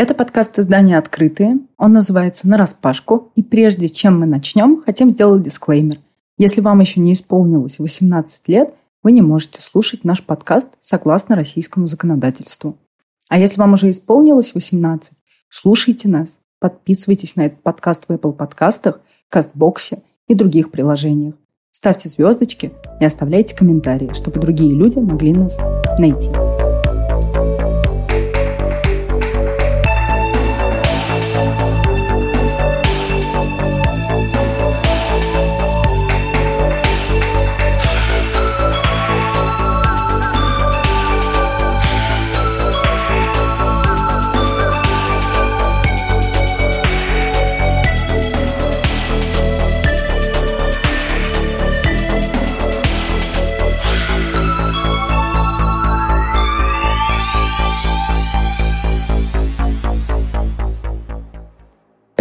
Это подкаст издания «Открытые». Он называется «Нараспашку». И прежде чем мы начнем, хотим сделать дисклеймер. Если вам еще не исполнилось 18 лет, вы не можете слушать наш подкаст согласно российскому законодательству. А если вам уже исполнилось 18, слушайте нас, подписывайтесь на этот подкаст в Apple подкастах, Кастбоксе и других приложениях. Ставьте звездочки и оставляйте комментарии, чтобы другие люди могли нас найти.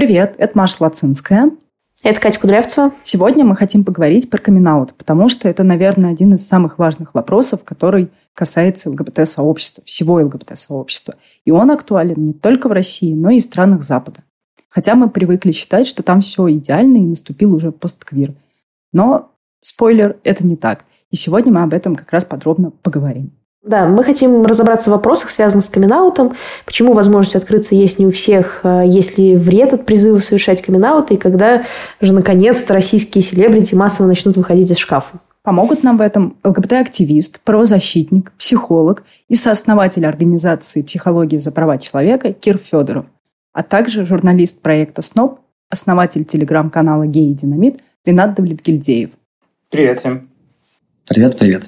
Привет, это Маша Лацинская. Это Катя Кудрявцева. Сегодня мы хотим поговорить про камин потому что это, наверное, один из самых важных вопросов, который касается ЛГБТ-сообщества, всего ЛГБТ-сообщества. И он актуален не только в России, но и в странах Запада. Хотя мы привыкли считать, что там все идеально и наступил уже постквир. Но, спойлер, это не так. И сегодня мы об этом как раз подробно поговорим. Да, мы хотим разобраться в вопросах, связанных с камин почему возможность открыться есть не у всех, а есть ли вред от призыва совершать камин и когда же, наконец-то, российские селебрити массово начнут выходить из шкафа. Помогут нам в этом ЛГБТ-активист, правозащитник, психолог и сооснователь организации «Психология за права человека» Кир Федоров, а также журналист проекта «СНОП», основатель телеграм-канала «Гей и Динамит» Ренат Давлетгильдеев. Привет всем. Привет, привет.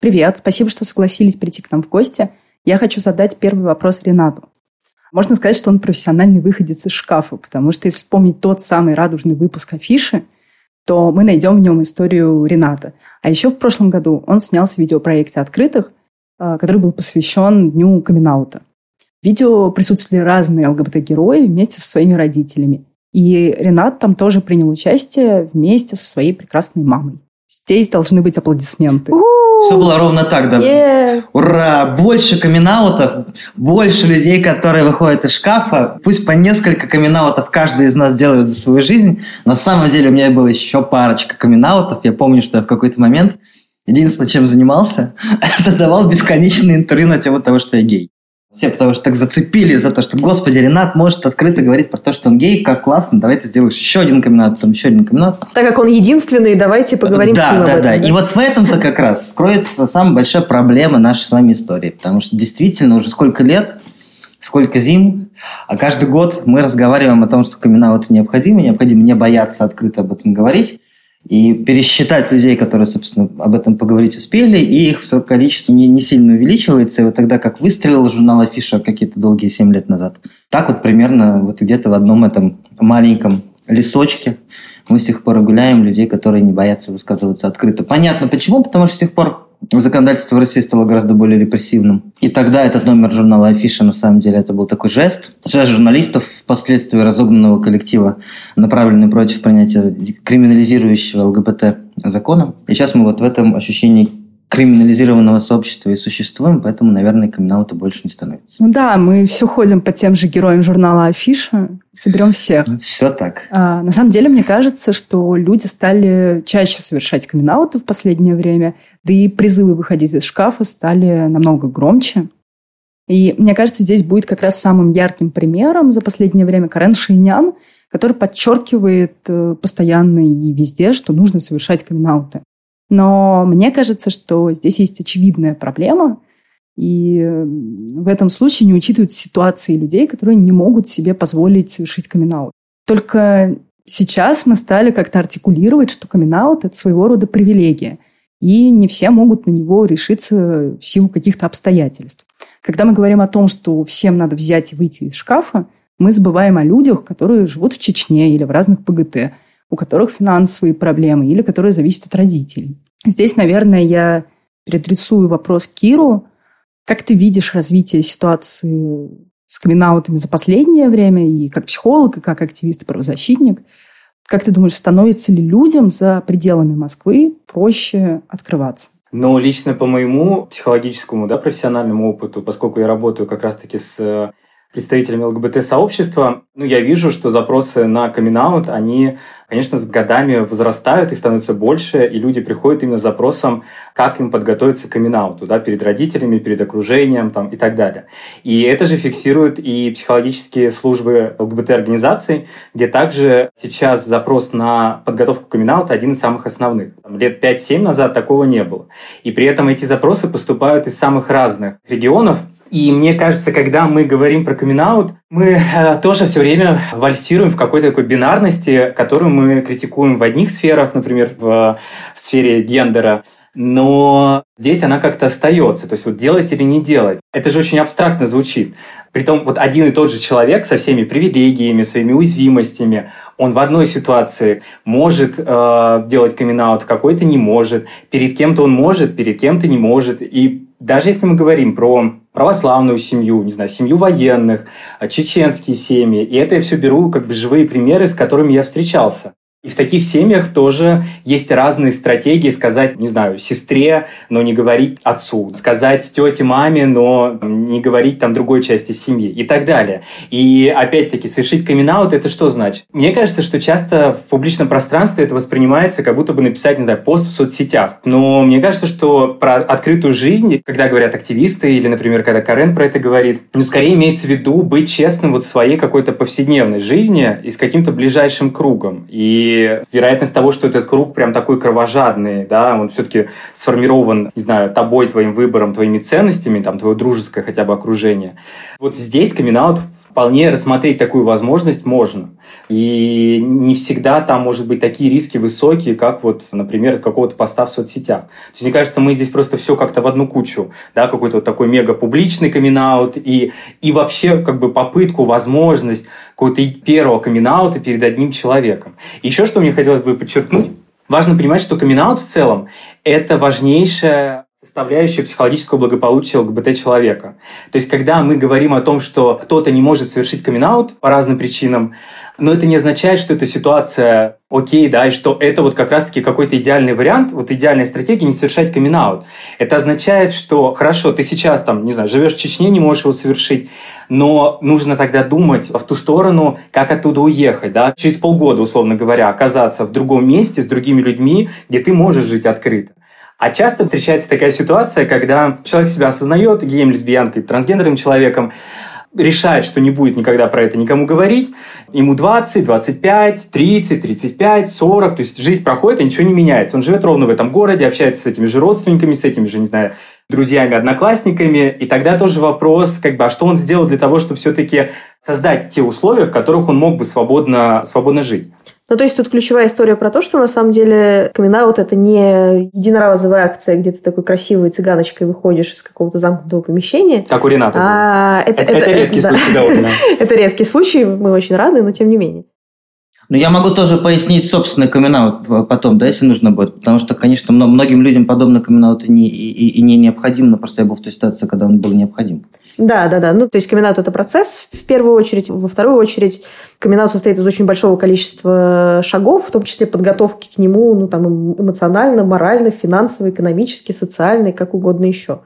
Привет, спасибо, что согласились прийти к нам в гости. Я хочу задать первый вопрос Ренату. Можно сказать, что он профессиональный выходец из шкафа, потому что если вспомнить тот самый радужный выпуск афиши, то мы найдем в нем историю Рената. А еще в прошлом году он снялся в видеопроекте «Открытых», э, который был посвящен Дню камин. В видео присутствовали разные ЛГБТ-герои вместе со своими родителями. И Ренат там тоже принял участие вместе со своей прекрасной мамой. Здесь должны быть аплодисменты. Все было ровно так, да. Yeah. Ура! Больше камин больше людей, которые выходят из шкафа. Пусть по несколько камин каждый из нас делает за свою жизнь. На самом деле у меня было еще парочка камин Я помню, что я в какой-то момент единственное, чем занимался, это давал бесконечные интервью на тему того, что я гей. Все потому что так зацепили за то, что, господи, Ренат может открыто говорить про то, что он гей, как классно, давай ты сделаешь еще один камин потом еще один камин Так как он единственный, давайте поговорим да, с ним да, об этом. Да, да, И вот в этом-то как раз скроется самая большая проблема нашей с вами истории. Потому что действительно уже сколько лет, сколько зим, а каждый год мы разговариваем о том, что камин необходимо, необходимо не бояться открыто об этом говорить и пересчитать людей, которые, собственно, об этом поговорить успели, и их все количество не, не сильно увеличивается. И вот тогда, как выстрелил журнал Афиша какие-то долгие 7 лет назад, так вот примерно вот где-то в одном этом маленьком лесочке мы с тех пор гуляем людей, которые не боятся высказываться открыто. Понятно почему, потому что с тех пор законодательство в России стало гораздо более репрессивным. И тогда этот номер журнала «Афиша» на самом деле это был такой жест. Жест журналистов, впоследствии разогнанного коллектива, направленный против принятия криминализирующего ЛГБТ закона. И сейчас мы вот в этом ощущении криминализированного сообщества и существуем, поэтому, наверное, камин больше не становится. Ну да, мы все ходим по тем же героям журнала «Афиша», соберем всех. Все так. А, на самом деле, мне кажется, что люди стали чаще совершать камин в последнее время, да и призывы выходить из шкафа стали намного громче. И мне кажется, здесь будет как раз самым ярким примером за последнее время Карен Шейнян, который подчеркивает э, постоянно и везде, что нужно совершать камин -ауты. Но мне кажется, что здесь есть очевидная проблема, и в этом случае не учитывают ситуации людей, которые не могут себе позволить совершить камин -аут. Только сейчас мы стали как-то артикулировать, что камин это своего рода привилегия, и не все могут на него решиться в силу каких-то обстоятельств. Когда мы говорим о том, что всем надо взять и выйти из шкафа, мы забываем о людях, которые живут в Чечне или в разных ПГТ, у которых финансовые проблемы или которые зависят от родителей. Здесь, наверное, я передрисую вопрос Киру. Как ты видишь развитие ситуации с камин за последнее время и как психолог, и как активист и правозащитник? Как ты думаешь, становится ли людям за пределами Москвы проще открываться? Ну, лично по моему психологическому, да, профессиональному опыту, поскольку я работаю как раз-таки с представителями ЛГБТ-сообщества, ну, я вижу, что запросы на камин они, конечно, с годами возрастают, и становятся больше, и люди приходят именно с запросом, как им подготовиться к камин да, перед родителями, перед окружением там, и так далее. И это же фиксируют и психологические службы ЛГБТ-организаций, где также сейчас запрос на подготовку к камин один из самых основных. Там, лет 5-7 назад такого не было. И при этом эти запросы поступают из самых разных регионов, и мне кажется, когда мы говорим про камин мы э, тоже все время вальсируем в какой-то такой бинарности, которую мы критикуем в одних сферах, например, в сфере гендера, но здесь она как-то остается. То есть вот делать или не делать. Это же очень абстрактно звучит. Притом вот один и тот же человек со всеми привилегиями, своими уязвимостями, он в одной ситуации может э, делать камин в какой-то не может. Перед кем-то он может, перед кем-то не может. И даже если мы говорим про православную семью, не знаю, семью военных, чеченские семьи, и это я все беру как бы живые примеры, с которыми я встречался. И в таких семьях тоже есть разные стратегии сказать, не знаю, сестре, но не говорить отцу, сказать тете, маме, но не говорить там другой части семьи и так далее. И опять-таки совершить камин это что значит? Мне кажется, что часто в публичном пространстве это воспринимается как будто бы написать, не знаю, пост в соцсетях. Но мне кажется, что про открытую жизнь, когда говорят активисты или, например, когда Карен про это говорит, ну, скорее имеется в виду быть честным вот в своей какой-то повседневной жизни и с каким-то ближайшим кругом. И вероятность того, что этот круг прям такой кровожадный, да, он все-таки сформирован, не знаю, тобой, твоим выбором, твоими ценностями, там, твое дружеское хотя бы окружение. Вот здесь камин вполне рассмотреть такую возможность можно. И не всегда там, может быть, такие риски высокие, как вот, например, какого-то поста в соцсетях. То есть, мне кажется, мы здесь просто все как-то в одну кучу, да, какой-то вот такой мега публичный камин и, и вообще как бы попытку, возможность какого-то первого камин перед одним человеком. Еще что мне хотелось бы подчеркнуть, важно понимать, что камин в целом – это важнейшая составляющая психологического благополучия ЛГБТ-человека. То есть, когда мы говорим о том, что кто-то не может совершить камин по разным причинам, но это не означает, что эта ситуация окей, да, и что это вот как раз-таки какой-то идеальный вариант, вот идеальная стратегия не совершать камин -аут. Это означает, что хорошо, ты сейчас там, не знаю, живешь в Чечне, не можешь его совершить, но нужно тогда думать в ту сторону, как оттуда уехать, да, через полгода, условно говоря, оказаться в другом месте с другими людьми, где ты можешь жить открыто. А часто встречается такая ситуация, когда человек себя осознает геем, лесбиянкой, трансгендерным человеком, решает, что не будет никогда про это никому говорить, ему 20, 25, 30, 35, 40, то есть жизнь проходит, и ничего не меняется. Он живет ровно в этом городе, общается с этими же родственниками, с этими же, не знаю, друзьями, одноклассниками, и тогда тоже вопрос, как бы, а что он сделал для того, чтобы все-таки создать те условия, в которых он мог бы свободно, свободно жить. Ну, то есть тут ключевая история про то, что на самом деле камин это не единоразовая акция, где ты такой красивой цыганочкой выходишь из какого-то замкнутого помещения. Как у Рената. А, это, это, это, это редкий да. случай, да, Это редкий случай, мы очень рады, но тем не менее. Ну, я могу тоже пояснить собственный камин потом, да, если нужно будет, потому что, конечно, многим людям подобный камин и не, и, и не необходим, но просто я был в той ситуации, когда он был необходим. Да, да, да. Ну, то есть камин это процесс в первую очередь. Во вторую очередь камин состоит из очень большого количества шагов, в том числе подготовки к нему ну, там, эмоционально, морально, финансово, экономически, социально как угодно еще.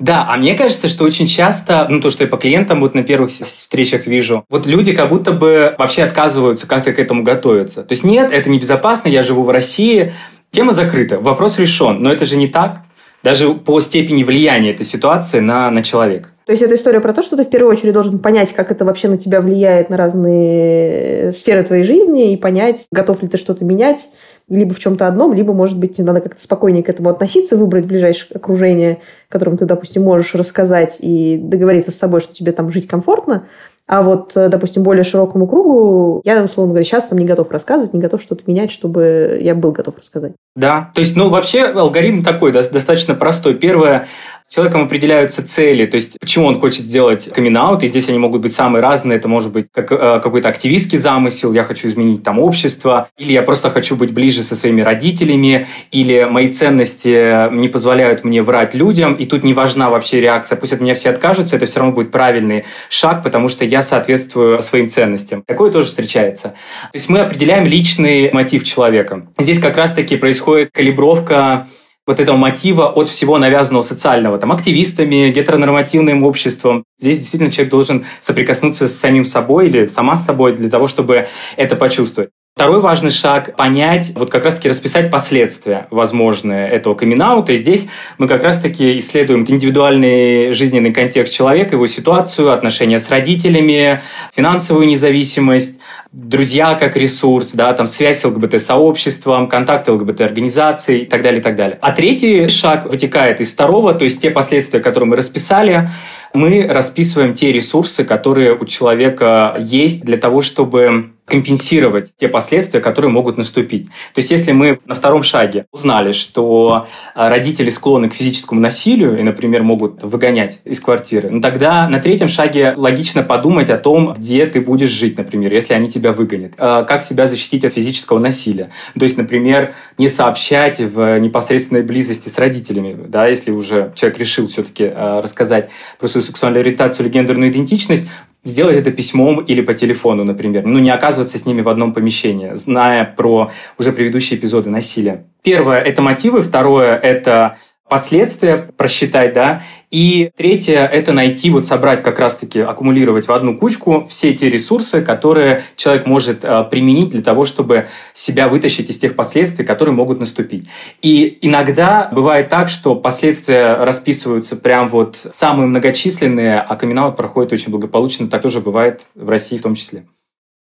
Да, а мне кажется, что очень часто, ну, то, что я по клиентам вот на первых встречах вижу, вот люди как будто бы вообще отказываются как-то к этому готовиться. То есть нет, это небезопасно, я живу в России, тема закрыта, вопрос решен, но это же не так. Даже по степени влияния этой ситуации на, на человека. То есть это история про то, что ты в первую очередь должен понять, как это вообще на тебя влияет на разные сферы твоей жизни и понять, готов ли ты что-то менять, либо в чем-то одном, либо, может быть, надо как-то спокойнее к этому относиться, выбрать ближайшее окружение, которым ты, допустим, можешь рассказать и договориться с собой, что тебе там жить комфортно, а вот, э, допустим, более широкому кругу я, условно говоря, сейчас там не готов рассказывать, не готов что-то менять, чтобы я был готов рассказать. Да, то есть, ну, вообще алгоритм такой, достаточно простой. Первое, человеком определяются цели, то есть почему он хочет сделать камин и здесь они могут быть самые разные. Это может быть как, э, какой-то активистский замысел, я хочу изменить там общество, или я просто хочу быть ближе со своими родителями, или мои ценности не позволяют мне врать людям, и тут не важна вообще реакция, пусть от меня все откажутся, это все равно будет правильный шаг, потому что я соответствую своим ценностям. Такое тоже встречается. То есть мы определяем личный мотив человека. Здесь как раз-таки происходит калибровка вот этого мотива от всего навязанного социального, там, активистами, гетеронормативным обществом. Здесь действительно человек должен соприкоснуться с самим собой или сама с собой для того, чтобы это почувствовать. Второй важный шаг – понять, вот как раз-таки расписать последствия возможные этого камин И здесь мы как раз-таки исследуем индивидуальный жизненный контекст человека, его ситуацию, отношения с родителями, финансовую независимость, друзья как ресурс, да, там связь с ЛГБТ-сообществом, контакты ЛГБТ-организаций и так далее, и так далее. А третий шаг вытекает из второго, то есть те последствия, которые мы расписали, мы расписываем те ресурсы, которые у человека есть для того, чтобы компенсировать те последствия, которые могут наступить. То есть, если мы на втором шаге узнали, что а, родители склонны к физическому насилию и, например, могут выгонять из квартиры, ну тогда на третьем шаге логично подумать о том, где ты будешь жить, например, если они тебя выгонят. А, как себя защитить от физического насилия. То есть, например, не сообщать в непосредственной близости с родителями, да, если уже человек решил все-таки а, рассказать про свою сексуальную ориентацию или гендерную идентичность, сделать это письмом или по телефону, например. Ну, не оказываться с ними в одном помещении, зная про уже предыдущие эпизоды насилия. Первое – это мотивы. Второе – это последствия просчитать, да, и третье – это найти, вот собрать как раз-таки, аккумулировать в одну кучку все те ресурсы, которые человек может э, применить для того, чтобы себя вытащить из тех последствий, которые могут наступить. И иногда бывает так, что последствия расписываются прям вот самые многочисленные, а камин проходит очень благополучно. Так тоже бывает в России в том числе.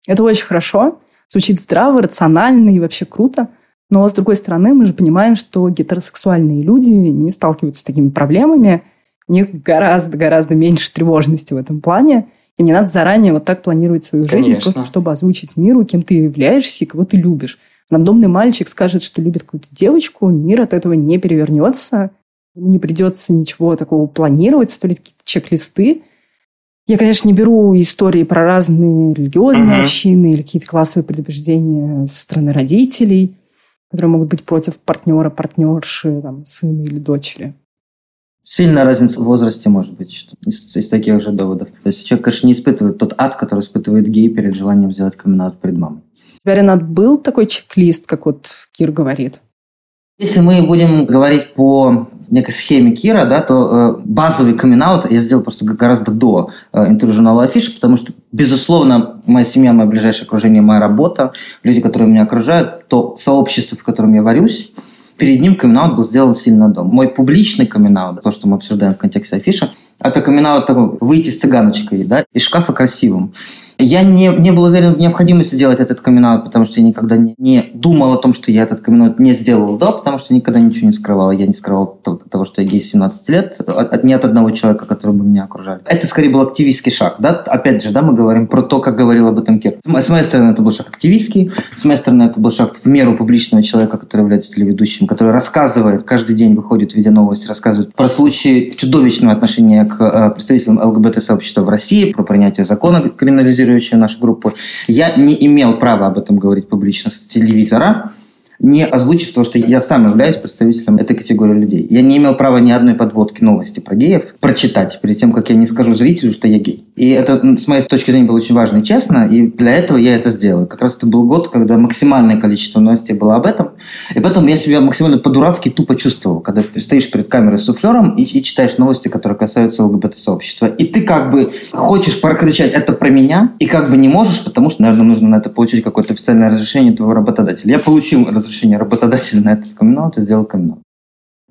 Это очень хорошо. Звучит здраво, рационально и вообще круто. Но, с другой стороны, мы же понимаем, что гетеросексуальные люди не сталкиваются с такими проблемами. У них гораздо-гораздо меньше тревожности в этом плане. И мне надо заранее вот так планировать свою жизнь, Конечно. просто чтобы озвучить миру, кем ты являешься и кого ты любишь. Рандомный мальчик скажет, что любит какую-то девочку, мир от этого не перевернется. Ему не придется ничего такого планировать, ставить какие-то чек-листы. Я, конечно, не беру истории про разные религиозные uh-huh. общины или какие-то классовые предубеждения со стороны родителей которые могут быть против партнера, партнерши, там, сына или дочери. Сильная разница в возрасте может быть из, из таких же доводов. То есть человек, конечно, не испытывает тот ад, который испытывает гей перед желанием сделать камин перед мамой. У тебя, Ренат, был такой чек-лист, как вот Кир говорит? Если мы будем говорить по некой схеме Кира, да, то э, базовый камин я сделал просто гораздо до э, интервью журнала Афиша, потому что, безусловно, моя семья, мое ближайшее окружение, моя работа, люди, которые меня окружают, то сообщество, в котором я варюсь, перед ним камин был сделан сильно дом. Мой публичный камин то, что мы обсуждаем в контексте афиша, это камин такой, выйти с цыганочкой, да, из шкафа красивым. Я не, не был уверен в необходимости делать этот камин потому что я никогда не, не думал о том, что я этот камин не сделал до, потому что никогда ничего не скрывал. Я не скрывал того, что я гей 17 лет, от, не от одного человека, который бы меня окружали. Это скорее был активистский шаг. Да? Опять же, да, мы говорим про то, как говорил об этом Кир. С моей стороны, это был шаг активистский, с моей стороны, это был шаг в меру публичного человека, который является телеведущим, который рассказывает, каждый день выходит, видя новости, рассказывает про случаи чудовищного отношения к э, представителям ЛГБТ-сообщества в России, про принятие закона, криминализирующего поддерживающая нашу группу, я не имел права об этом говорить публично с телевизора, не озвучив то, что я сам являюсь представителем этой категории людей. Я не имел права ни одной подводки новости про геев прочитать перед тем, как я не скажу зрителю, что я гей. И это, с моей точки зрения, было очень важно и честно, и для этого я это сделал. Как раз это был год, когда максимальное количество новостей было об этом, и поэтому я себя максимально по-дурацки тупо чувствовал, когда ты стоишь перед камерой с суфлером и, и читаешь новости, которые касаются ЛГБТ-сообщества. И ты как бы хочешь прокричать «это про меня», и как бы не можешь, потому что, наверное, нужно на это получить какое-то официальное разрешение твоего работодателя. Я получил разрешение работодателя на этот камин и сделал камин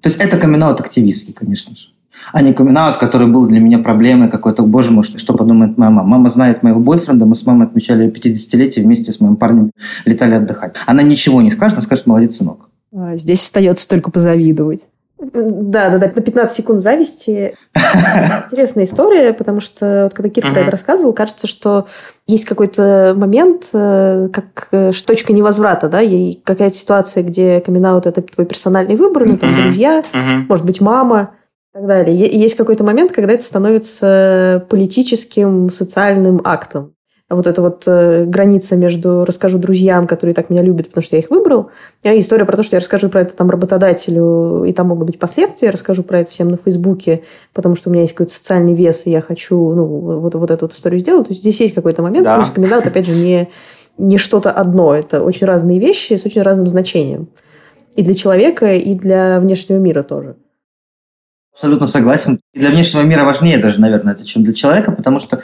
То есть это камин активистский, конечно же а не камин который был для меня проблемой какой-то, боже мой, что подумает моя мама. Мама знает моего бойфренда, мы с мамой отмечали 50-летие вместе с моим парнем, летали отдыхать. Она ничего не скажет, она скажет, молодец, сынок. А, здесь остается только позавидовать. Да, да, да, на 15 секунд зависти. Интересная история, потому что вот, когда Кир про это рассказывал, кажется, что есть какой-то момент, э, как э, точка невозврата, да, и какая-то ситуация, где камин это твой персональный выбор, ну, там, друзья, может быть, мама, и так далее. Есть какой-то момент, когда это становится политическим, социальным актом. Вот эта вот э, граница между расскажу друзьям, которые так меня любят, потому что я их выбрал, и история про то, что я расскажу про это там работодателю, и там могут быть последствия, я расскажу про это всем на Фейсбуке, потому что у меня есть какой-то социальный вес, и я хочу ну, вот, вот эту вот историю сделать. То есть здесь есть какой-то момент, да. плюс комендат, опять же, не, не что-то одно. Это очень разные вещи с очень разным значением. И для человека, и для внешнего мира тоже. Абсолютно согласен. Для внешнего мира важнее даже, наверное, это, чем для человека, потому что,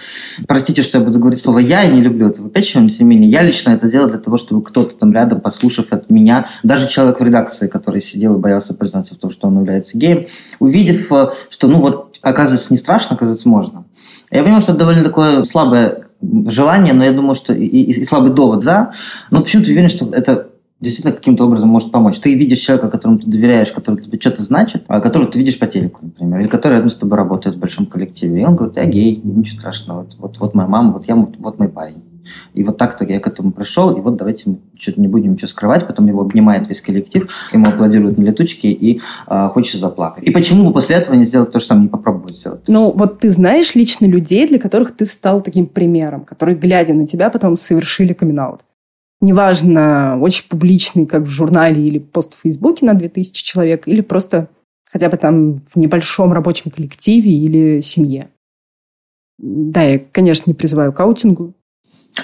простите, что я буду говорить слово «я», я не люблю это выпячивать, но тем не менее, я лично это делаю для того, чтобы кто-то там рядом, послушав от меня, даже человек в редакции, который сидел и боялся признаться в том, что он является геем, увидев, э, что, ну вот, оказывается, не страшно, оказывается, можно. Я понимаю, что это довольно такое слабое желание, но я думаю, что и, и, и слабый довод за, но почему-то уверен, что это действительно каким-то образом может помочь. Ты видишь человека, которому ты доверяешь, который тебе что-то значит, а которого ты видишь по телеку, например, или который рядом с тобой работает в большом коллективе. И он говорит, я гей, ничего страшного, вот, вот, вот моя мама, вот я, вот мой парень. И вот так-то я к этому пришел, и вот давайте мы что-то не будем ничего скрывать, потом его обнимает весь коллектив, ему аплодируют на летучки, и э, хочется заплакать. И почему бы после этого не сделать то же самое, не попробовать сделать? Ну, вот ты знаешь лично людей, для которых ты стал таким примером, которые, глядя на тебя, потом совершили камин -аут неважно, очень публичный, как в журнале или пост в Фейсбуке на 2000 человек, или просто хотя бы там в небольшом рабочем коллективе или семье. Да, я, конечно, не призываю к аутингу.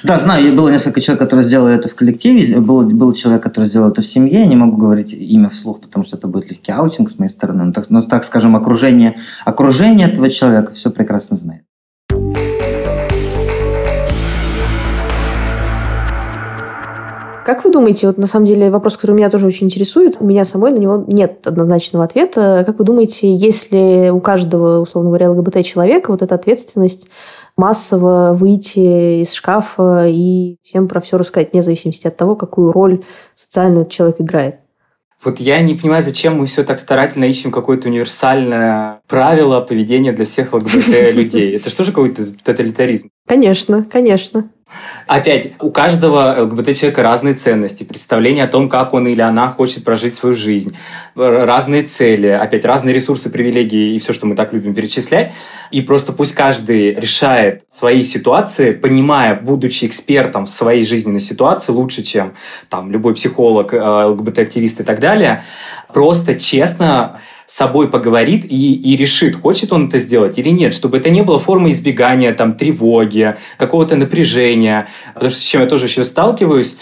Да, знаю, было несколько человек, которые сделали это в коллективе, был, был человек, который сделал это в семье, я не могу говорить имя вслух, потому что это будет легкий аутинг с моей стороны, но так, но, так скажем, окружение, окружение этого человека все прекрасно знает. Как вы думаете, вот на самом деле вопрос, который меня тоже очень интересует, у меня самой на него нет однозначного ответа. Как вы думаете, если у каждого, условно говоря, ЛГБТ-человека вот эта ответственность массово выйти из шкафа и всем про все рассказать, вне зависимости от того, какую роль социальную этот человек играет? Вот я не понимаю, зачем мы все так старательно ищем какое-то универсальное правило поведения для всех ЛГБТ людей. Это что же какой-то тоталитаризм? Конечно, конечно. Опять, у каждого ЛГБТ-человека разные ценности, представление о том, как он или она хочет прожить свою жизнь, разные цели, опять разные ресурсы, привилегии и все, что мы так любим перечислять. И просто пусть каждый решает свои ситуации, понимая, будучи экспертом в своей жизненной ситуации лучше, чем там любой психолог, э, ЛГБТ-активист и так далее, просто честно с собой поговорит и, и решит, хочет он это сделать или нет, чтобы это не было формой избегания, там, тревоги, какого-то напряжения. Потому что с чем я тоже еще сталкиваюсь,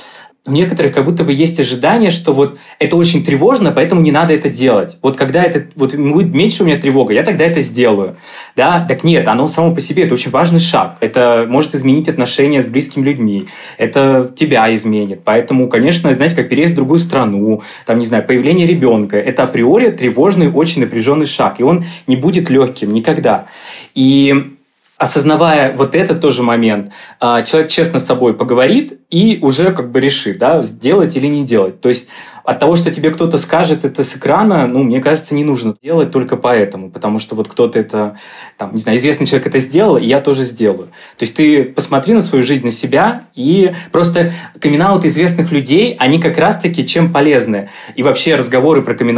у некоторых как будто бы есть ожидание, что вот это очень тревожно, поэтому не надо это делать. Вот когда это вот будет меньше у меня тревога, я тогда это сделаю. Да, так нет, оно само по себе это очень важный шаг. Это может изменить отношения с близкими людьми. Это тебя изменит. Поэтому, конечно, знаете, как переезд в другую страну, там, не знаю, появление ребенка, это априори тревожный, очень напряженный шаг. И он не будет легким никогда. И осознавая вот этот тоже момент, а, человек честно с собой поговорит и уже как бы решит, да, сделать или не делать. То есть от того, что тебе кто-то скажет это с экрана, ну, мне кажется, не нужно делать только поэтому, потому что вот кто-то это, там, не знаю, известный человек это сделал, и я тоже сделаю. То есть ты посмотри на свою жизнь, на себя, и просто камин известных людей, они как раз-таки чем полезны. И вообще разговоры про камин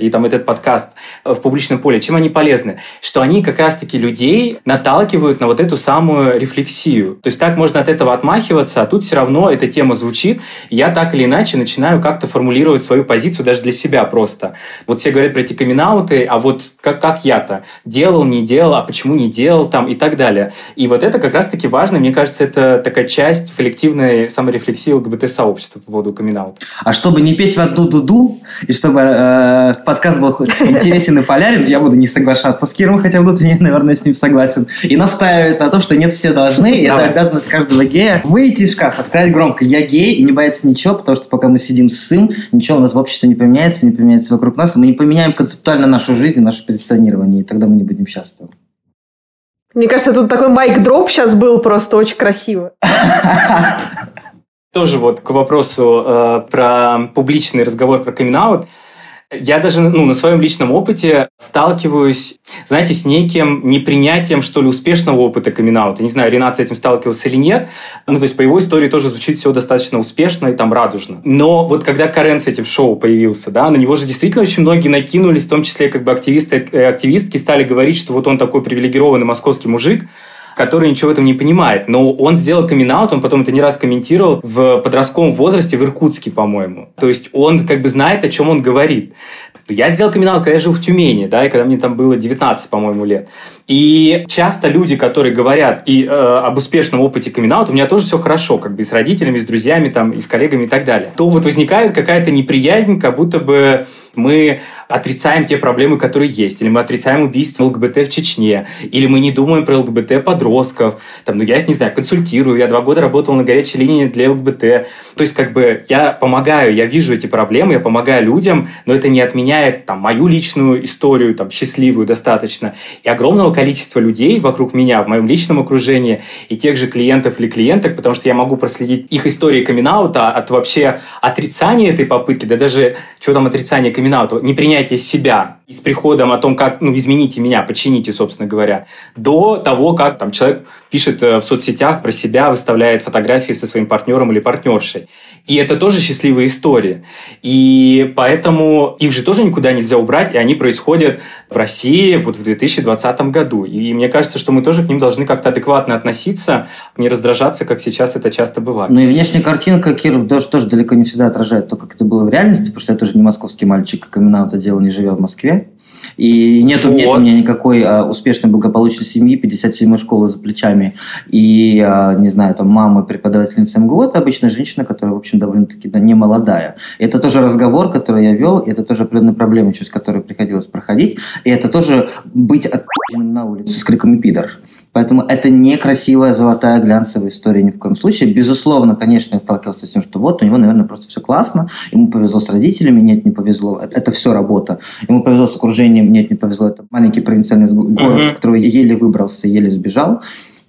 и там этот подкаст в публичном поле, чем они полезны? Что они как раз-таки людей наталкивают на вот эту самую рефлексию. То есть так можно от этого отмахиваться, а тут все равно эта тема звучит, я так или иначе начинаю как-то формулировать формулировать свою позицию даже для себя просто. Вот все говорят про эти камин а вот как, как я-то? Делал, не делал, а почему не делал там и так далее. И вот это как раз-таки важно, мне кажется, это такая часть коллективной саморефлексии ЛГБТ-сообщества по поводу камин -аута. А чтобы не петь в одну дуду, и чтобы э, подкаст был интересен и полярен, я буду не соглашаться с Киром, хотя внутренне, наверное, с ним согласен, и настаивать на том, что нет, все должны, и это обязанность каждого гея, выйти из шкафа, сказать громко «я гей», и не бояться ничего, потому что пока мы сидим с сым, ничего у нас в обществе не поменяется, не поменяется вокруг нас, мы не поменяем концептуально нашу жизнь, наше позиционирование, и тогда мы не будем счастливы. Мне кажется, тут такой майк-дроп сейчас был просто очень красиво. Тоже вот к вопросу э, про публичный разговор про камин. Я даже ну, на своем личном опыте сталкиваюсь, знаете, с неким непринятием, что ли, успешного опыта камин -аута. Не знаю, Ренат с этим сталкивался или нет. Ну, то есть по его истории тоже звучит все достаточно успешно и там радужно. Но вот когда Карен с этим шоу появился, да, на него же действительно очень многие накинулись, в том числе как бы активисты, э, активистки стали говорить, что вот он такой привилегированный московский мужик, который ничего в этом не понимает. Но он сделал камин он потом это не раз комментировал в подростковом возрасте в Иркутске, по-моему. То есть он как бы знает, о чем он говорит. Я сделал камин когда я жил в Тюмени, да, и когда мне там было 19, по-моему, лет. И часто люди, которые говорят и э, об успешном опыте камин у меня тоже все хорошо, как бы и с родителями, и с друзьями, там, и с коллегами и так далее, то вот возникает какая-то неприязнь, как будто бы мы отрицаем те проблемы, которые есть, или мы отрицаем убийство ЛГБТ в Чечне, или мы не думаем про ЛГБТ-подростков, там, ну, я их не знаю, консультирую, я два года работал на горячей линии для ЛГБТ, то есть, как бы, я помогаю, я вижу эти проблемы, я помогаю людям, но это не отменяет, там, мою личную историю, там, счастливую достаточно, и огромного количества людей вокруг меня, в моем личном окружении, и тех же клиентов или клиенток, потому что я могу проследить их истории камин от вообще отрицания этой попытки, да даже, что там отрицание камин непринятие себя и с приходом о том, как, ну, измените меня, почините, собственно говоря, до того, как там человек пишет э, в соцсетях про себя, выставляет фотографии со своим партнером или партнершей. И это тоже счастливые истории. И поэтому их же тоже никуда нельзя убрать, и они происходят в России вот в 2020 году. И мне кажется, что мы тоже к ним должны как-то адекватно относиться, не раздражаться, как сейчас это часто бывает. Ну и внешняя картинка Киров тоже, тоже далеко не всегда отражает то, как это было в реальности, потому что я тоже не московский мальчик, камин делал, не живя в Москве. И нет, вот. нет у меня никакой а, успешной, благополучной семьи, 57 школы за плечами. И, а, не знаю, там мама преподавательница МГУ, это обычная женщина, которая, в общем, довольно-таки да, не молодая. Это тоже разговор, который я вел, это тоже определенная проблема, через которую приходилось проходить. И это тоже быть отпущенным на улице с криками «пидор». Поэтому это не красивая золотая глянцевая история ни в коем случае. Безусловно, конечно, я сталкивался с тем, что вот у него, наверное, просто все классно. Ему повезло с родителями, нет, не повезло. Это, это все работа. Ему повезло с окружением, нет, не повезло. Это маленький провинциальный город, с которого еле выбрался, еле сбежал.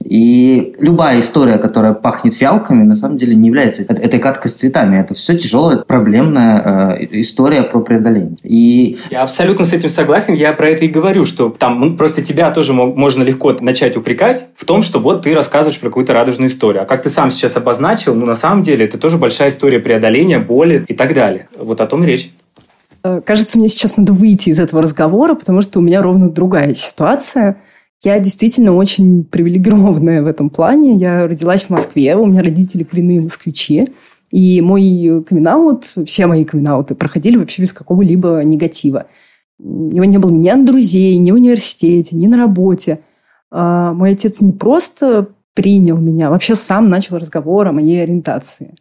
И любая история, которая пахнет фиалками, на самом деле не является этой каткой с цветами. Это все тяжелая, проблемная э, история про преодоление. И... Я абсолютно с этим согласен. Я про это и говорю, что там ну, просто тебя тоже можно легко начать упрекать в том, что вот ты рассказываешь про какую-то радужную историю. А как ты сам сейчас обозначил, ну на самом деле это тоже большая история преодоления, боли и так далее. Вот о том и речь. Э, кажется, мне сейчас надо выйти из этого разговора, потому что у меня ровно другая ситуация – я действительно очень привилегированная в этом плане. Я родилась в Москве, у меня родители коренные москвичи. И мой камин все мои камин проходили вообще без какого-либо негатива. Его не было ни от друзей, ни в университете, ни на работе. А мой отец не просто принял меня, вообще сам начал разговор о моей ориентации.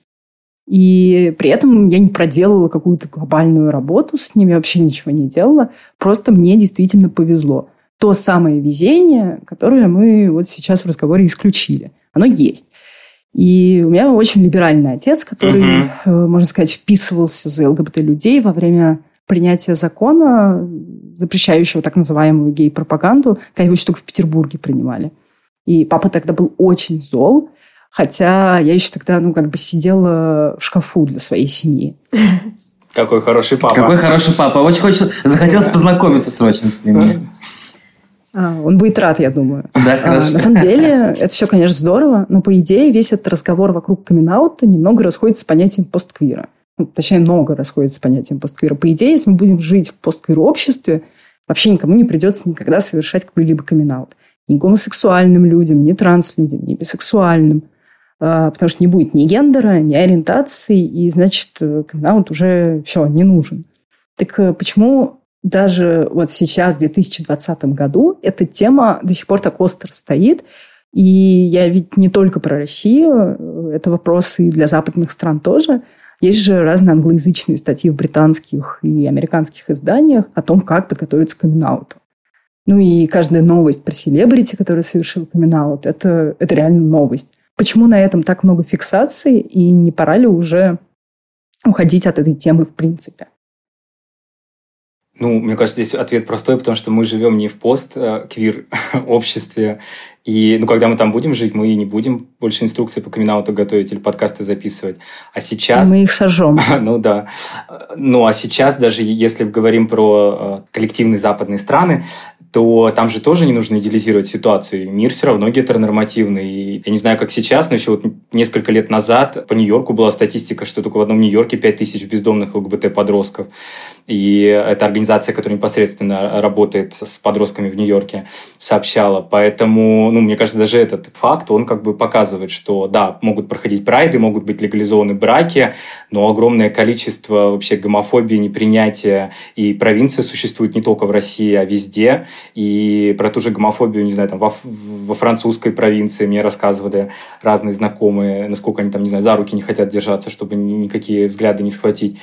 И при этом я не проделала какую-то глобальную работу с ними, вообще ничего не делала. Просто мне действительно повезло то самое везение, которое мы вот сейчас в разговоре исключили. Оно есть. И у меня очень либеральный отец, который, угу. можно сказать, вписывался за ЛГБТ-людей во время принятия закона, запрещающего так называемую гей-пропаганду, когда его еще только в Петербурге принимали. И папа тогда был очень зол, хотя я еще тогда, ну, как бы сидела в шкафу для своей семьи. Какой хороший папа. Какой хороший папа. Очень хочется, захотелось познакомиться срочно с ним. А, он будет рад, я думаю. Да, хорошо. А, на самом деле, это все, конечно, здорово, но по идее весь этот разговор вокруг камин немного расходится с понятием постквира. Ну, точнее, много расходится с понятием постквира. По идее, если мы будем жить в постквир-обществе, вообще никому не придется никогда совершать какой-либо камин -аут. Ни гомосексуальным людям, ни транслюдям, ни бисексуальным. А, потому что не будет ни гендера, ни ориентации, и, значит, камин уже все, не нужен. Так э, почему даже вот сейчас, в 2020 году, эта тема до сих пор так остро стоит. И я ведь не только про Россию, это вопросы и для западных стран тоже. Есть же разные англоязычные статьи в британских и американских изданиях о том, как подготовиться к камин -ауту. Ну и каждая новость про селебрити, который совершил камин это, это реально новость. Почему на этом так много фиксаций, и не пора ли уже уходить от этой темы в принципе? Ну, мне кажется, здесь ответ простой, потому что мы живем не в пост-квир-обществе. И ну, когда мы там будем жить, мы и не будем больше инструкции по камин готовить или подкасты записывать. А сейчас... Мы их сожжем. ну да. Ну а сейчас, даже если говорим про э, коллективные западные страны, то там же тоже не нужно идеализировать ситуацию. Мир все равно гетеронормативный. И я не знаю, как сейчас, но еще вот несколько лет назад по Нью-Йорку была статистика, что только в одном Нью-Йорке 5 тысяч бездомных ЛГБТ-подростков. И это организация, которая непосредственно работает с подростками в Нью-Йорке, сообщала. Поэтому, ну, мне кажется, даже этот факт, он как бы показывает, что, да, могут проходить прайды, могут быть легализованы браки, но огромное количество вообще гомофобии, непринятия и провинции существует не только в России, а везде. И про ту же гомофобию, не знаю, там во, во французской провинции мне рассказывали разные знакомые, насколько они там, не знаю, за руки не хотят держаться, чтобы никакие взгляды не схватить.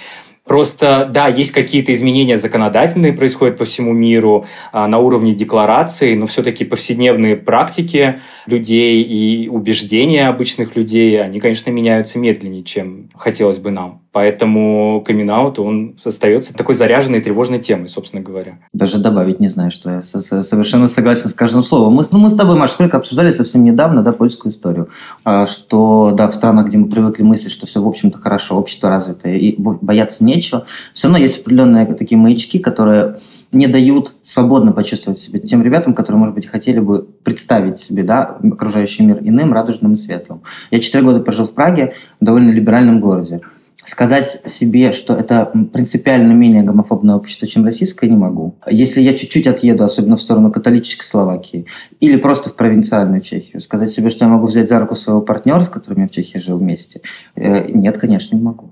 Просто, да, есть какие-то изменения законодательные, происходят по всему миру а, на уровне декларации, но все-таки повседневные практики людей и убеждения обычных людей, они, конечно, меняются медленнее, чем хотелось бы нам. Поэтому камин он остается такой заряженной тревожной темой, собственно говоря. Даже добавить не знаю, что я совершенно согласен с каждым словом. Мы, ну, мы с тобой, Маш, сколько обсуждали совсем недавно, да, польскую историю, а, что, да, в странах, где мы привыкли мыслить, что все, в общем-то, хорошо, общество развитое, и бояться нечего, все равно есть определенные такие маячки, которые не дают свободно почувствовать себя тем ребятам, которые, может быть, хотели бы представить себе да, окружающий мир иным, радужным и светлым. Я четыре года прожил в Праге, в довольно либеральном городе сказать себе, что это принципиально менее гомофобное общество, чем российское, не могу. Если я чуть-чуть отъеду, особенно в сторону католической Словакии, или просто в провинциальную Чехию, сказать себе, что я могу взять за руку своего партнера, с которым я в Чехии жил вместе, э, нет, конечно, не могу.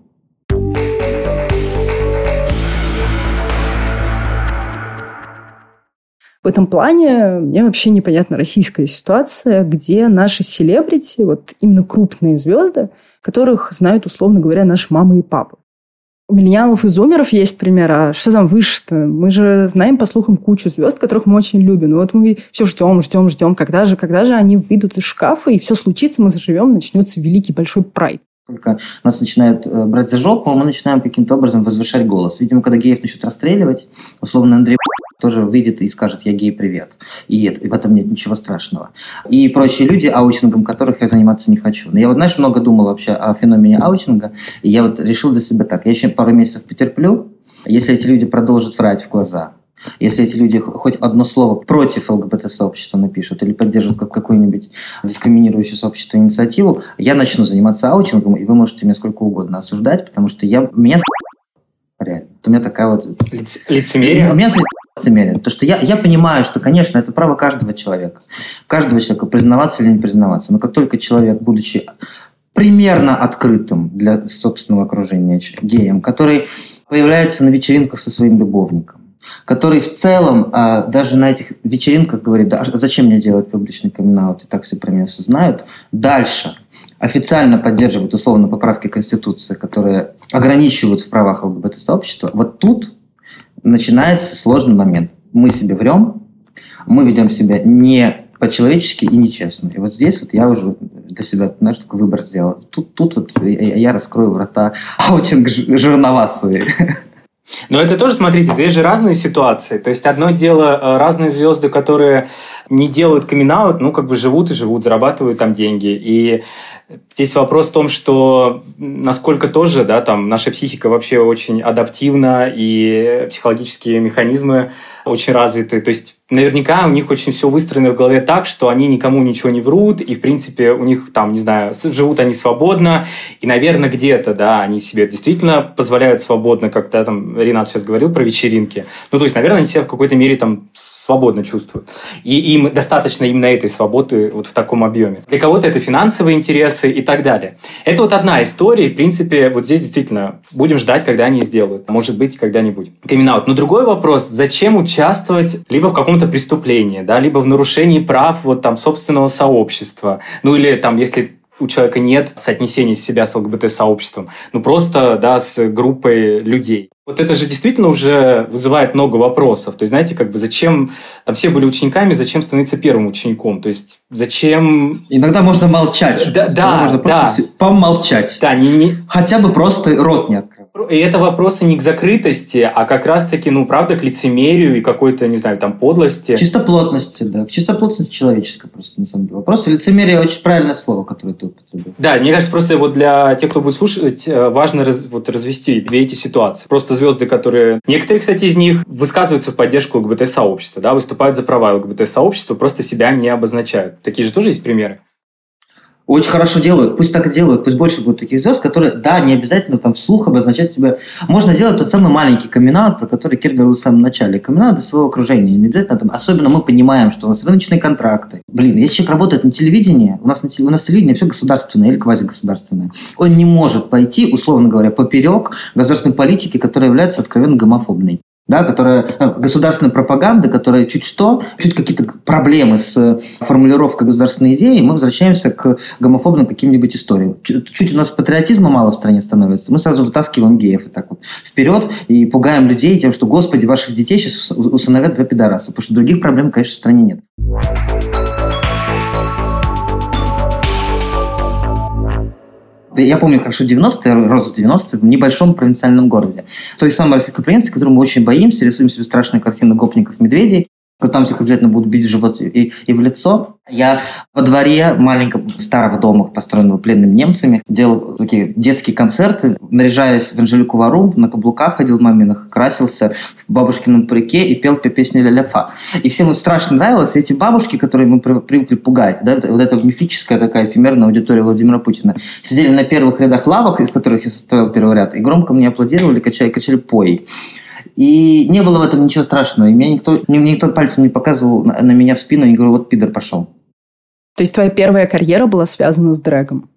В этом плане мне вообще непонятна российская ситуация, где наши селебрити, вот именно крупные звезды, которых знают, условно говоря, наши мамы и папы. У миллениалов и зумеров есть пример, а что там выше-то? Мы же знаем, по слухам, кучу звезд, которых мы очень любим. Вот мы все ждем, ждем, ждем, когда же, когда же они выйдут из шкафа, и все случится, мы заживем, начнется великий большой прайд. Только нас начинают э, брать за жопу, мы начинаем каким-то образом возвышать голос. Видимо, когда геев начнут расстреливать, условно Андрей тоже выйдет и скажет «я гей, привет». И, это, и в этом нет ничего страшного. И прочие люди, аутингом которых я заниматься не хочу. Но я вот, знаешь, много думал вообще о феномене аутинга, и я вот решил для себя так. Я еще пару месяцев потерплю, если эти люди продолжат врать в глаза, если эти люди хоть одно слово против ЛГБТ-сообщества напишут или поддержат как какую-нибудь дискриминирующую сообщество инициативу, я начну заниматься аутингом, и вы можете меня сколько угодно осуждать, потому что я, меня реально. У меня такая вот... Лиц, лицемерие? У меня лицемерие. Потому что я, я понимаю, что, конечно, это право каждого человека. Каждого человека признаваться или не признаваться. Но как только человек, будучи примерно открытым для собственного окружения геем, который появляется на вечеринках со своим любовником, который в целом а, даже на этих вечеринках говорит, да, а зачем мне делать публичный камин и так все про меня все знают. Дальше официально поддерживают условно поправки Конституции, которые ограничивают в правах ЛГБТ-сообщества. Вот тут начинается сложный момент. Мы себе врем, мы ведем себя не по-человечески и нечестно. И вот здесь вот я уже для себя, знаешь, такой выбор сделал. Тут, тут вот я, я раскрою врата аутинг жирновасовые. Но это тоже, смотрите, здесь же разные ситуации. То есть одно дело э, разные звезды, которые не делают камин ну, как бы живут и живут, зарабатывают там деньги. И здесь вопрос в том, что насколько тоже, да, там наша психика вообще очень адаптивна, и психологические механизмы очень развиты. То есть наверняка у них очень все выстроено в голове так, что они никому ничего не врут, и, в принципе, у них там, не знаю, живут они свободно, и, наверное, где-то, да, они себе действительно позволяют свободно, как да, там Ренат сейчас говорил про вечеринки. Ну, то есть, наверное, они себя в какой-то мере там свободно чувствуют. И им достаточно именно этой свободы вот в таком объеме. Для кого-то это финансовые интересы и так далее. Это вот одна история, и, в принципе, вот здесь действительно будем ждать, когда они сделают. Может быть, когда-нибудь. камин Но другой вопрос, зачем участвовать либо в каком-то преступлении, да, либо в нарушении прав вот там собственного сообщества. Ну или там, если у человека нет соотнесения себя с ЛГБТ-сообществом, ну просто, да, с группой людей. Вот это же действительно уже вызывает много вопросов. То есть, знаете, как бы зачем, там все были учениками, зачем становиться первым учеником? То есть, зачем... Иногда можно молчать. Да, да, можно да. просто помолчать. Да, не, не... Хотя бы просто рот не открыть. И это вопросы не к закрытости, а как раз-таки, ну, правда, к лицемерию и какой-то, не знаю, там, подлости. Чистоплотности, да. К чистоплотности человеческой просто, на самом деле. Вопрос лицемерие очень правильное слово, которое ты употребил. Да, мне кажется, просто вот для тех, кто будет слушать, э, важно раз, вот развести две эти ситуации. Просто звезды, которые... Некоторые, кстати, из них высказываются в поддержку ЛГБТ-сообщества, да, выступают за права ЛГБТ-сообщества, просто себя не обозначают. Такие же тоже есть примеры? Очень хорошо делают, пусть так и делают, пусть больше будет таких звезд, которые, да, не обязательно там вслух обозначать себя. Можно делать тот самый маленький камин про который Кир говорил в самом начале. камин для своего окружения. Не обязательно там, особенно мы понимаем, что у нас рыночные контракты. Блин, если человек работает на телевидении, у нас, на, у нас телевидение все государственное или квазигосударственное. Он не может пойти, условно говоря, поперек государственной политики, которая является откровенно гомофобной да, которая э, государственная пропаганда, которая чуть что, чуть какие-то проблемы с формулировкой государственной идеи, мы возвращаемся к гомофобным каким-нибудь историям. Чуть, чуть у нас патриотизма мало в стране становится, мы сразу вытаскиваем геев и так вот вперед и пугаем людей тем, что, господи, ваших детей сейчас усыновят два пидораса, потому что других проблем, конечно, в стране нет. Я помню хорошо 90-е, розу 90-е, в небольшом провинциальном городе. Той самой российской провинции, которую мы очень боимся, рисуем себе страшную картину гопников-медведей, там всех обязательно будут бить в живот и, и в лицо. Я во дворе маленького старого дома, построенного пленными немцами, делал такие детские концерты, наряжаясь в Анжелику Вару, на каблуках ходил маминых, красился в бабушкином парике и пел песню «Ля-ля-фа». И всем вот страшно нравилось. Эти бабушки, которые мы привыкли пугать, да, вот эта мифическая такая эфемерная аудитория Владимира Путина, сидели на первых рядах лавок, из которых я составил первый ряд, и громко мне аплодировали, качали, качали пои. И не было в этом ничего страшного. И мне никто, мне никто пальцем не показывал на, на меня в спину и говорил, вот пидор пошел. То есть твоя первая карьера была связана с дрэгом?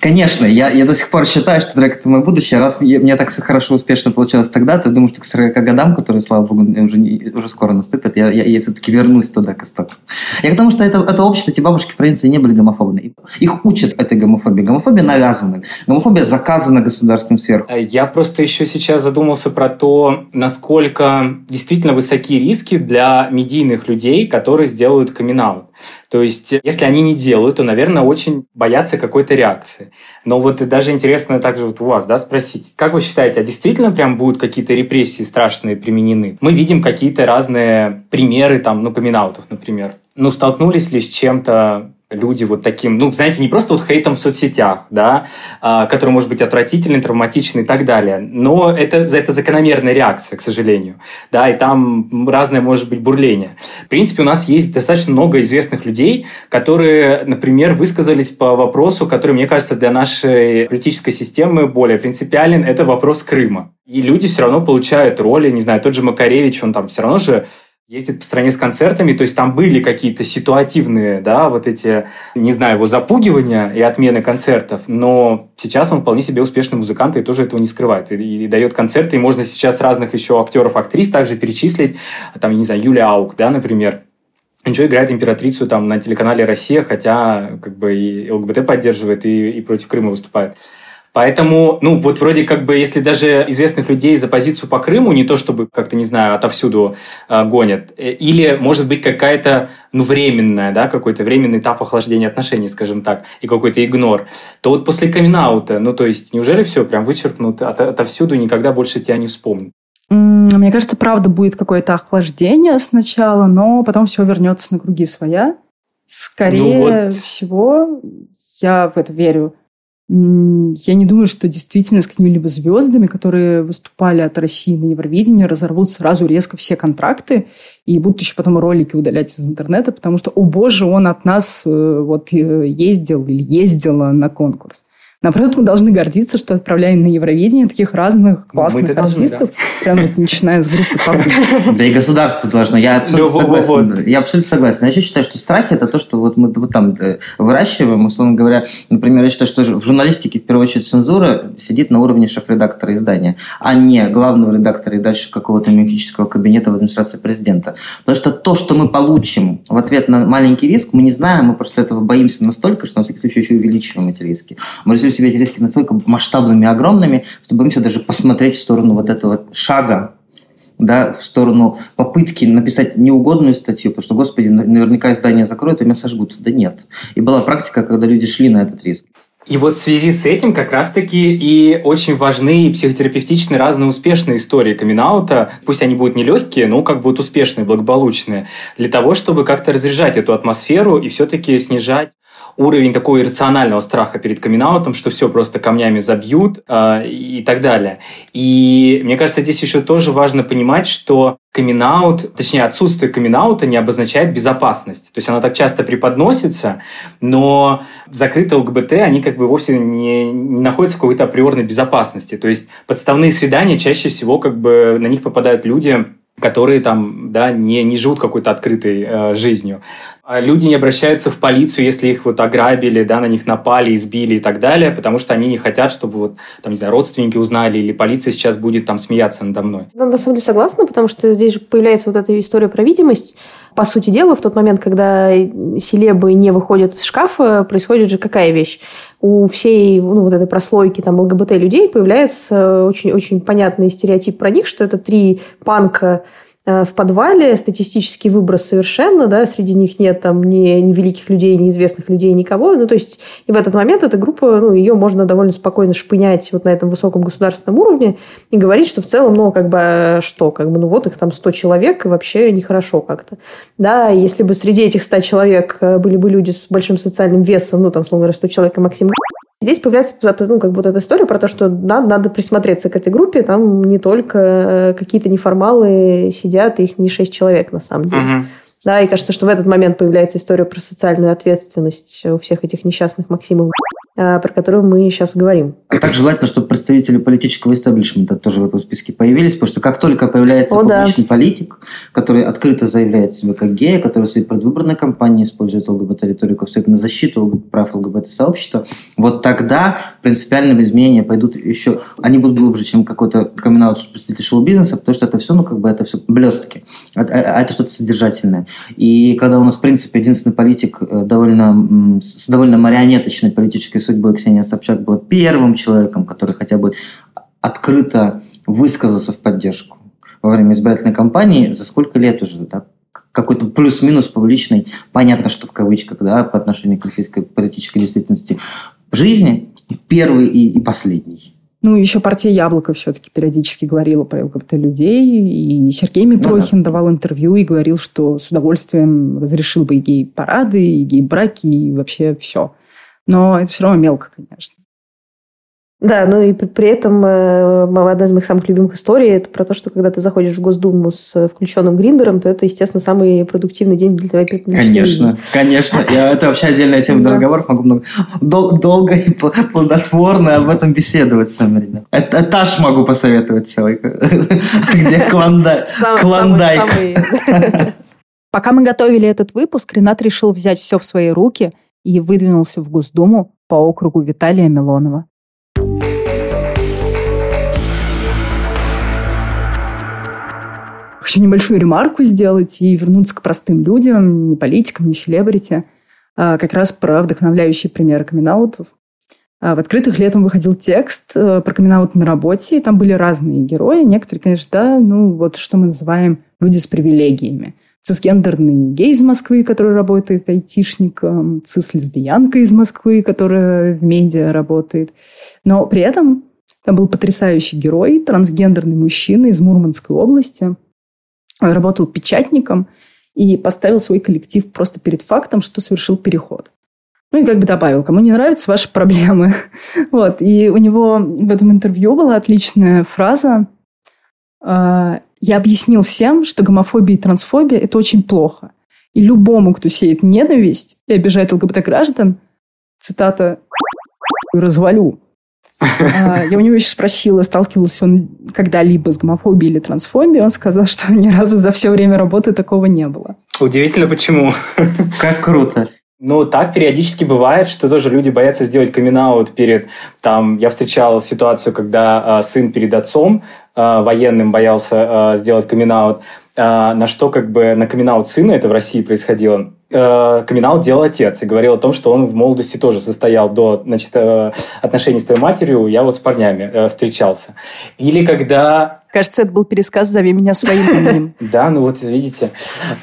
Конечно, я, я до сих пор считаю, что дрэк – это мое будущее. Раз я, мне так все хорошо, успешно получалось тогда, то я думаю, что к 40 годам, которые, слава богу, уже, не, уже скоро наступят, я, я, я все-таки вернусь туда, к истокам. Я к тому, что это, это общество, эти бабушки в провинции не были гомофобны. Их учат этой гомофобии. Гомофобия навязана. Гомофобия заказана государством сверху. Э, я просто еще сейчас задумался про то, насколько действительно высокие риски для медийных людей, которые сделают камин -аут. То есть, если они не делают, то, наверное, очень боятся какой-то реакции. Но вот даже интересно также вот у вас, да, спросить, как вы считаете, а действительно прям будут какие-то репрессии страшные применены? Мы видим какие-то разные примеры, там, ну, камин например. Ну, столкнулись ли с чем-то люди вот таким, ну, знаете, не просто вот хейтом в соцсетях, да, а, который может быть отвратительный, травматичный и так далее, но это, это закономерная реакция, к сожалению, да, и там разное может быть бурление. В принципе, у нас есть достаточно много известных людей, которые, например, высказались по вопросу, который, мне кажется, для нашей политической системы более принципиален, это вопрос Крыма. И люди все равно получают роли, не знаю, тот же Макаревич, он там все равно же ездит по стране с концертами, то есть там были какие-то ситуативные, да, вот эти, не знаю, его запугивания и отмены концертов, но сейчас он вполне себе успешный музыкант и тоже этого не скрывает. И, и дает концерты, и можно сейчас разных еще актеров, актрис также перечислить, там, не знаю, Юлия Аук, да, например, Ничего играет императрицу там на телеканале «Россия», хотя как бы и ЛГБТ поддерживает, и, и против Крыма выступает. Поэтому, ну, вот вроде как бы, если даже известных людей за позицию по Крыму, не то чтобы как-то, не знаю, отовсюду э, гонят, э, или, может быть, какая-то, ну, временная, да, какой-то временный этап охлаждения отношений, скажем так, и какой-то игнор, то вот после камин ну, то есть, неужели все прям вычеркнут от, отовсюду никогда больше тебя не вспомнят? Мне кажется, правда будет какое-то охлаждение сначала, но потом все вернется на круги своя. Скорее ну вот. всего, я в это верю я не думаю, что действительно с какими-либо звездами, которые выступали от России на Евровидении, разорвут сразу резко все контракты и будут еще потом ролики удалять из интернета, потому что, о боже, он от нас э, вот э, ездил или ездила на конкурс. Наоборот, мы должны гордиться, что отправляем на Евровидение таких разных ну, классных ну, артистов, должны, да. прям вот, начиная с группы Папа. Да и государство должно. Я абсолютно согласен. Я абсолютно согласен. Я считаю, что страхи это то, что вот мы вот там э, выращиваем, условно говоря, например, я считаю, что в журналистике в первую очередь цензура сидит на уровне шеф-редактора издания, а не главного редактора и дальше какого-то мифического кабинета в администрации президента. Потому что то, что мы получим в ответ на маленький риск, мы не знаем, мы просто этого боимся настолько, что на всякий случай еще увеличиваем эти риски. Мы чувствуем себя эти риски настолько масштабными огромными, что боимся даже посмотреть в сторону вот этого шага, да, в сторону попытки написать неугодную статью, потому что, господи, наверняка издание закроют, и меня сожгут. Да нет. И была практика, когда люди шли на этот риск. И вот в связи с этим как раз-таки и очень важны и психотерапевтичные разные успешные истории камин Пусть они будут нелегкие, но как будут успешные, благополучные. Для того, чтобы как-то разряжать эту атмосферу и все-таки снижать уровень такого иррационального страха перед камин что все просто камнями забьют э, и так далее. И мне кажется, здесь еще тоже важно понимать, что камин точнее, отсутствие камин не обозначает безопасность. То есть она так часто преподносится, но закрытые ЛГБТ, они как бы вовсе не, не находятся в какой-то априорной безопасности. То есть подставные свидания чаще всего как бы на них попадают люди, которые там, да, не, не живут какой-то открытой э, жизнью. А люди не обращаются в полицию, если их вот ограбили, да, на них напали, избили и так далее, потому что они не хотят, чтобы вот, там, не знаю, родственники узнали, или полиция сейчас будет там смеяться надо мной. Ну, на самом деле согласна, потому что здесь же появляется вот эта история про видимость. По сути дела, в тот момент, когда селебы не выходят из шкафа, происходит же какая вещь? у всей ну, вот этой прослойки там ЛГБТ-людей появляется очень-очень понятный стереотип про них, что это три панка в подвале, статистический выброс совершенно, да, среди них нет там ни, ни великих людей, ни известных людей, никого. Ну, то есть, и в этот момент эта группа, ну, ее можно довольно спокойно шпынять вот на этом высоком государственном уровне и говорить, что в целом, ну, как бы, а что, как бы, ну, вот их там 100 человек, и вообще нехорошо как-то. Да, если бы среди этих 100 человек э, были бы люди с большим социальным весом, ну, там, словно говоря, 100 человек и Максим Здесь появляется ну, как вот эта история про то, что надо, надо присмотреться к этой группе. Там не только э, какие-то неформалы сидят, их не шесть человек на самом деле. Угу. Да, и кажется, что в этот момент появляется история про социальную ответственность у всех этих несчастных Максимов про которую мы сейчас говорим. А так желательно, чтобы представители политического истеблишмента тоже в этом списке появились, потому что как только появляется О, публичный да. политик, который открыто заявляет себя как гея, который в своей предвыборной кампании использует ЛГБТ-риторику, особенно защиту прав ЛГБТ-сообщества, вот тогда принципиальные изменения пойдут еще, они будут глубже, чем какой-то камин представитель шоу-бизнеса, потому что это все, ну, как бы это все блестки, а, а, а это что-то содержательное. И когда у нас, в принципе, единственный политик э, довольно, с довольно марионеточной политической судьбой Ксения Собчак была первым человеком, который хотя бы открыто высказался в поддержку во время избирательной кампании. За сколько лет уже, да? какой-то плюс-минус публичный, понятно, что в кавычках, да, по отношению к российской политической действительности жизни, первый и, и последний. Ну, еще партия «Яблоко» все-таки периодически говорила про ЛГБТ-людей. И Сергей Митрохин ну, да. давал интервью и говорил, что с удовольствием разрешил бы и гей-парады, и гей-браки, и вообще все но это все равно мелко, конечно. Да, ну и при, этом э, одна из моих самых любимых историй это про то, что когда ты заходишь в Госдуму с включенным гриндером, то это, естественно, самый продуктивный день для твоей Конечно, жизни. конечно. Я, это вообще отдельная тема для разговоров. Могу много, дол, долго и плодотворно об этом беседовать с вами, ребят. Этаж могу посоветовать целый, где клондайк. Пока мы готовили этот выпуск, Ренат решил взять все в свои руки – и выдвинулся в Госдуму по округу Виталия Милонова. Хочу небольшую ремарку сделать и вернуться к простым людям, не политикам, не селебрити, а как раз про вдохновляющие примеры камин -аутов. А в открытых летом выходил текст э, про камин на работе, и там были разные герои. Некоторые, конечно, да, ну вот что мы называем люди с привилегиями цисгендерный гей из Москвы, который работает айтишником, цис-лесбиянка из Москвы, которая в медиа работает. Но при этом там был потрясающий герой, трансгендерный мужчина из Мурманской области. Он работал печатником и поставил свой коллектив просто перед фактом, что совершил переход. Ну и как бы добавил, кому не нравятся ваши проблемы. Вот. И у него в этом интервью была отличная фраза а, я объяснил всем, что гомофобия и трансфобия – это очень плохо. И любому, кто сеет ненависть и обижает ЛГБТ-граждан, цитата, «развалю». А, я у него еще спросила, сталкивался он когда-либо с гомофобией или трансфобией. Он сказал, что ни разу за все время работы такого не было. Удивительно, почему. Как круто. Ну, так периодически бывает, что тоже люди боятся сделать камин перед... Там, я встречал ситуацию, когда э, сын перед отцом э, военным боялся э, сделать камин э, на что как бы на камин сына, это в России происходило, э, камин делал отец и говорил о том, что он в молодости тоже состоял до значит, э, отношений с твоей матерью, я вот с парнями э, встречался. Или когда Кажется, это был пересказ «Зови меня своим именем». Да, ну вот видите.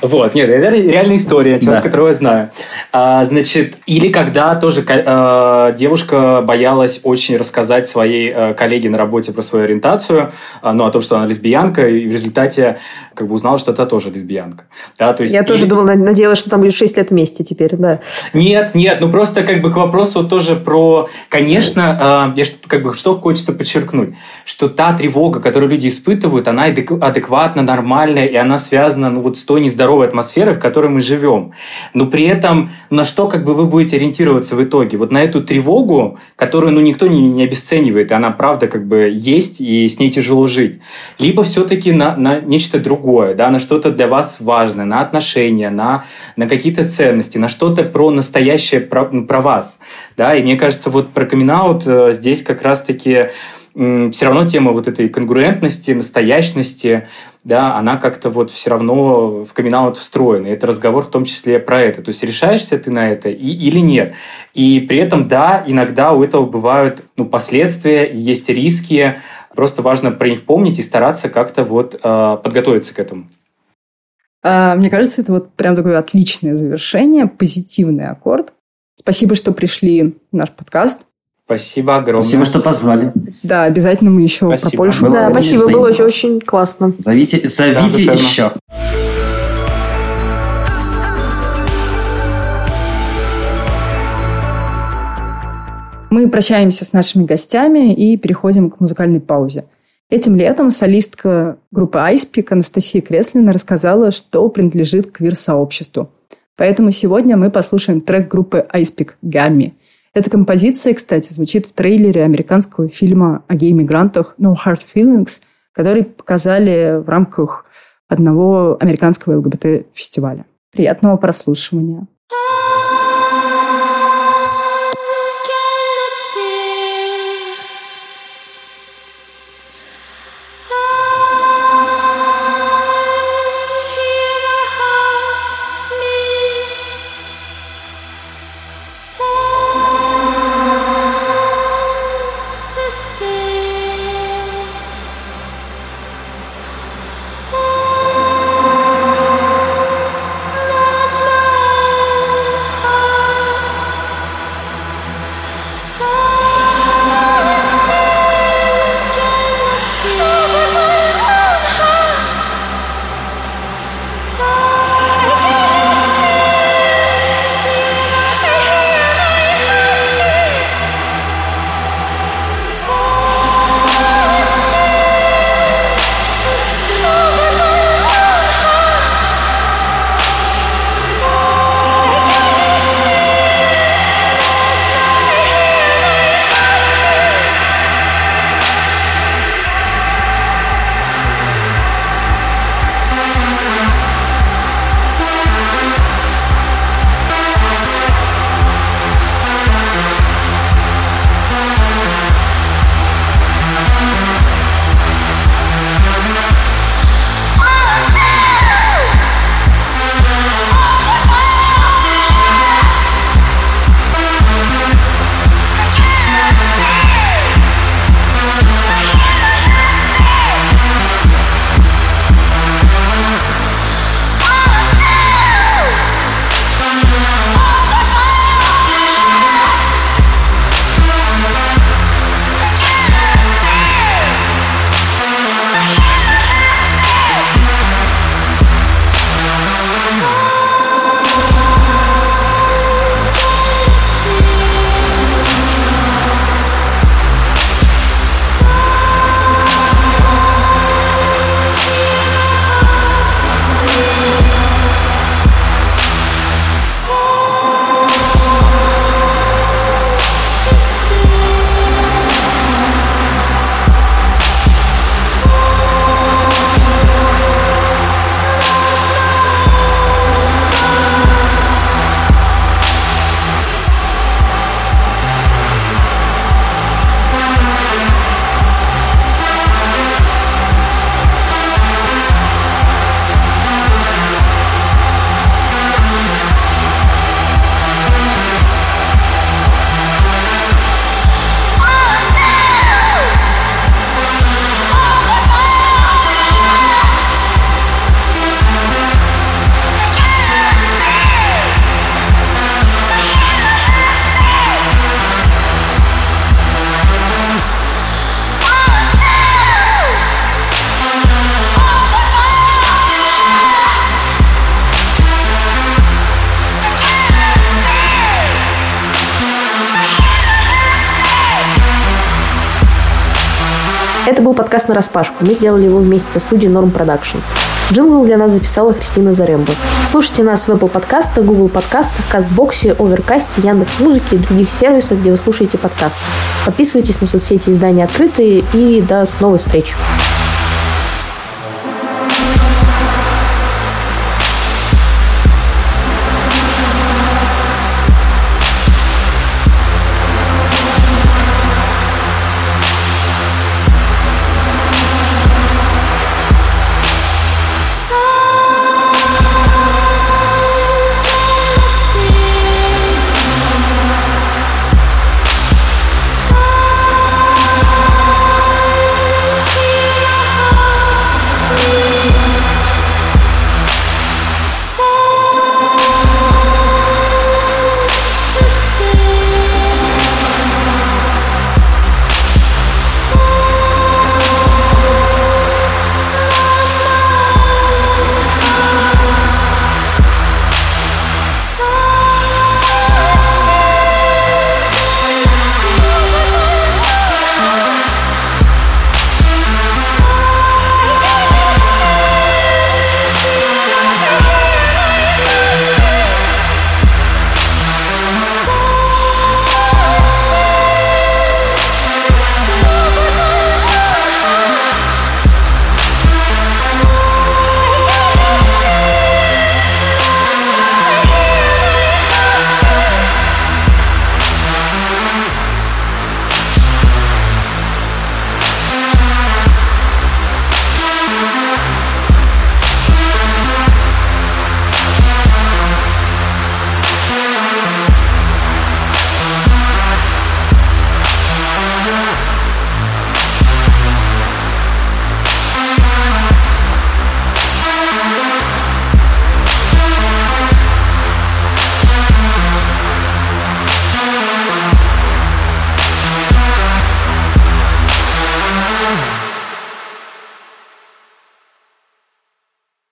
Вот, нет, это реальная история, человек, которого я знаю. А, значит, или когда тоже а, девушка боялась очень рассказать своей а, коллеге на работе про свою ориентацию, ну, о том, что она лесбиянка, и в результате как бы узнала, что это тоже лесбиянка. Да, то есть, я тоже думала, надеялась, что там будет 6 лет вместе теперь, да. Нет, нет, ну просто как бы к вопросу тоже про... Конечно, я как бы что хочется подчеркнуть, что та тревога, которую люди испытывают, она адекватна, нормальная, и она связана ну, вот с той нездоровой атмосферой, в которой мы живем. Но при этом на что как бы вы будете ориентироваться в итоге? Вот на эту тревогу, которую ну, никто не, не обесценивает, и она правда как бы есть, и с ней тяжело жить. Либо все-таки на, на нечто другое, да, на что-то для вас важное, на отношения, на, на какие-то ценности, на что-то про настоящее, про, про вас. Да? И мне кажется, вот про камин э, здесь как раз-таки все равно тема вот этой конгруентности, настоящности, да, она как-то вот все равно в камин встроена. И это разговор в том числе про это. То есть решаешься ты на это и, или нет. И при этом, да, иногда у этого бывают ну, последствия, есть риски. Просто важно про них помнить и стараться как-то вот э, подготовиться к этому. А, мне кажется, это вот прям такое отличное завершение, позитивный аккорд. Спасибо, что пришли в наш подкаст. Спасибо огромное. Спасибо, что позвали. Да, обязательно мы еще спасибо. про Польшу. Было да, спасибо, взаимно. было очень, очень классно. Зовите, зовите да, еще. Мы прощаемся с нашими гостями и переходим к музыкальной паузе. Этим летом солистка группы Айспик Анастасия Креслина рассказала, что принадлежит к квир-сообществу. Поэтому сегодня мы послушаем трек группы Айспик «Гамми». Эта композиция, кстати, звучит в трейлере американского фильма о гей-мигрантах «No Hard Feelings», который показали в рамках одного американского ЛГБТ-фестиваля. Приятного прослушивания. Был подкаст нараспашку. Мы сделали его вместе со студией Norm Production. Джингл для нас записала Христина Заремба. Слушайте нас в Apple подкастах, Google подкастах, Castbox е, Overcast е, Яндекс Музыке и других сервисах, где вы слушаете подкасты. Подписывайтесь на соцсети издания «Открытые» и до новых встреч!